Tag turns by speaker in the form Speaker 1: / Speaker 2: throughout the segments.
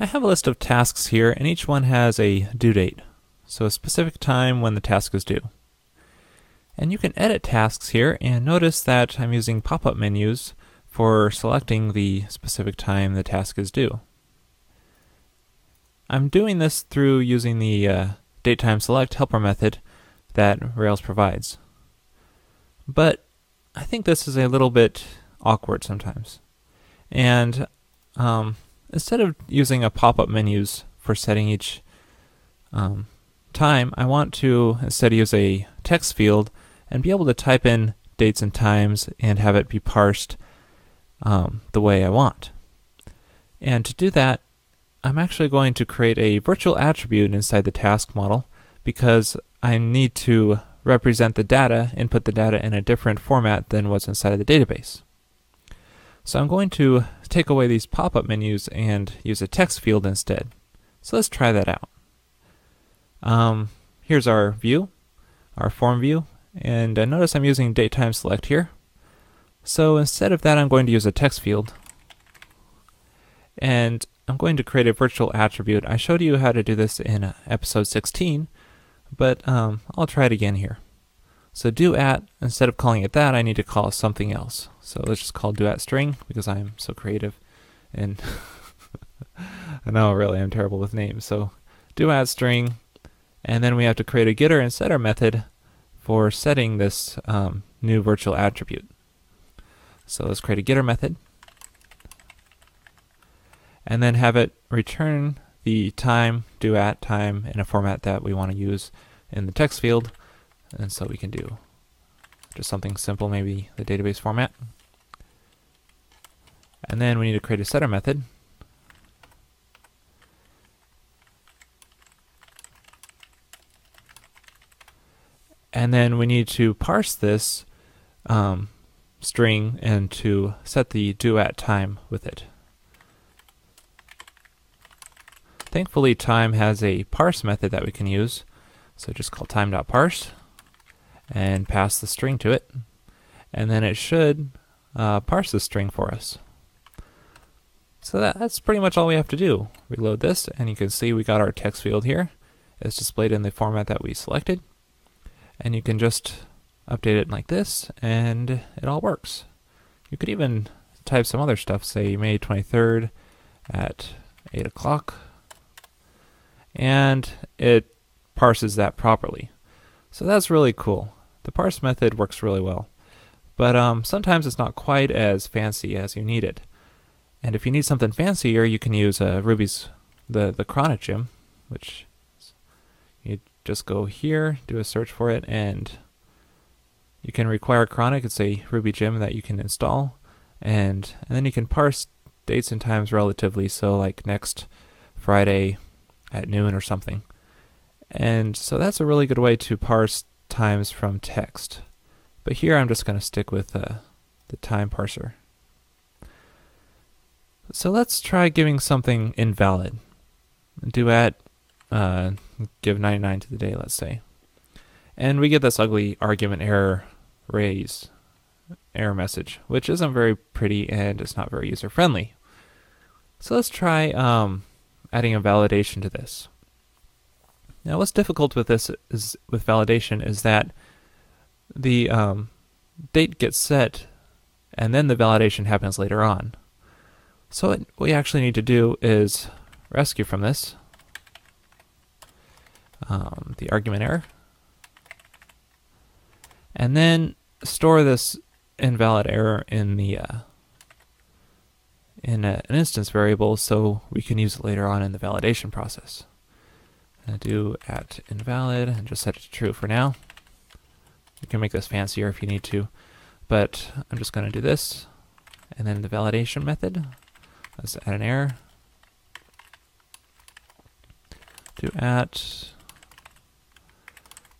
Speaker 1: I have a list of tasks here, and each one has a due date, so a specific time when the task is due. And you can edit tasks here, and notice that I'm using pop-up menus for selecting the specific time the task is due. I'm doing this through using the uh, datetime select helper method that Rails provides. But I think this is a little bit awkward sometimes. And um, instead of using a pop-up menus for setting each um, time, I want to instead use a text field and be able to type in dates and times and have it be parsed um, the way I want. And to do that, I'm actually going to create a virtual attribute inside the task model because I need to represent the data, input the data in a different format than what's inside of the database. So I'm going to take away these pop-up menus and use a text field instead. So let's try that out. Um, here's our view, our form view, and uh, notice I'm using date time select here. So instead of that, I'm going to use a text field. And I'm going to create a virtual attribute. I showed you how to do this in uh, episode 16, but um, I'll try it again here. So due at, instead of calling it that, I need to call something else. So let's just call due at string because I'm so creative. And I know really I'm terrible with names. So due at string, and then we have to create a getter and setter method for setting this um, new virtual attribute. So let's create a getter method, and then have it return the time, due at time in a format that we want to use in the text field. And so we can do just something simple, maybe the database format. And then we need to create a setter method. And then we need to parse this um, string and to set the due at time with it. Thankfully, time has a parse method that we can use. So just call time.parse and pass the string to it. And then it should uh, parse the string for us. So that, that's pretty much all we have to do. Reload this, and you can see we got our text field here. It's displayed in the format that we selected. And you can just update it like this, and it all works. You could even type some other stuff, say May 23rd at 8 o'clock, and it parses that properly. So that's really cool. The parse method works really well. But um, sometimes it's not quite as fancy as you need it. And if you need something fancier, you can use uh, Ruby's the the cron gem, which you just go here, do a search for it, and you can require chronic. It's a Ruby gem that you can install, and and then you can parse dates and times relatively. So like next Friday at noon or something. And so that's a really good way to parse times from text. But here I'm just going to stick with uh, the time parser. So let's try giving something invalid. Due at uh, give 99 to the day, let's say. And we get this ugly argument error raise error message, which isn't very pretty and it's not very user friendly. So let's try um, adding a validation to this. Now, what's difficult with this is with validation is that the um, date gets set, and then the validation happens later on. So what we actually need to do is rescue from this. Um, the argument error, and then store this invalid error in the uh, in a, an instance variable so we can use it later on in the validation process due at invalid and just set it to true for now. You can make this fancier if you need to, but I'm just going to do this. And then the validation method, let's add an error. Due at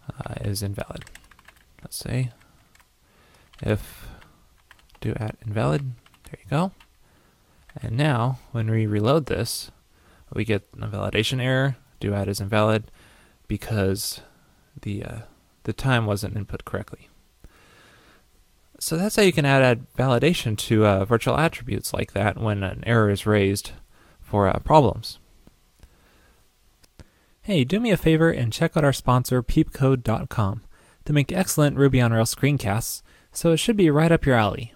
Speaker 1: uh, is invalid. Let's say if due at invalid, there you go. And now when we reload this, we get a validation error due at is invalid because the uh, the time wasn't input correctly. So that's how you can add, add validation to uh, virtual attributes like that when an error is raised for uh, problems. Hey, do me a favor and check out our sponsor, peepcode.com. They make excellent Ruby on Rails screencasts, so it should be right up your alley.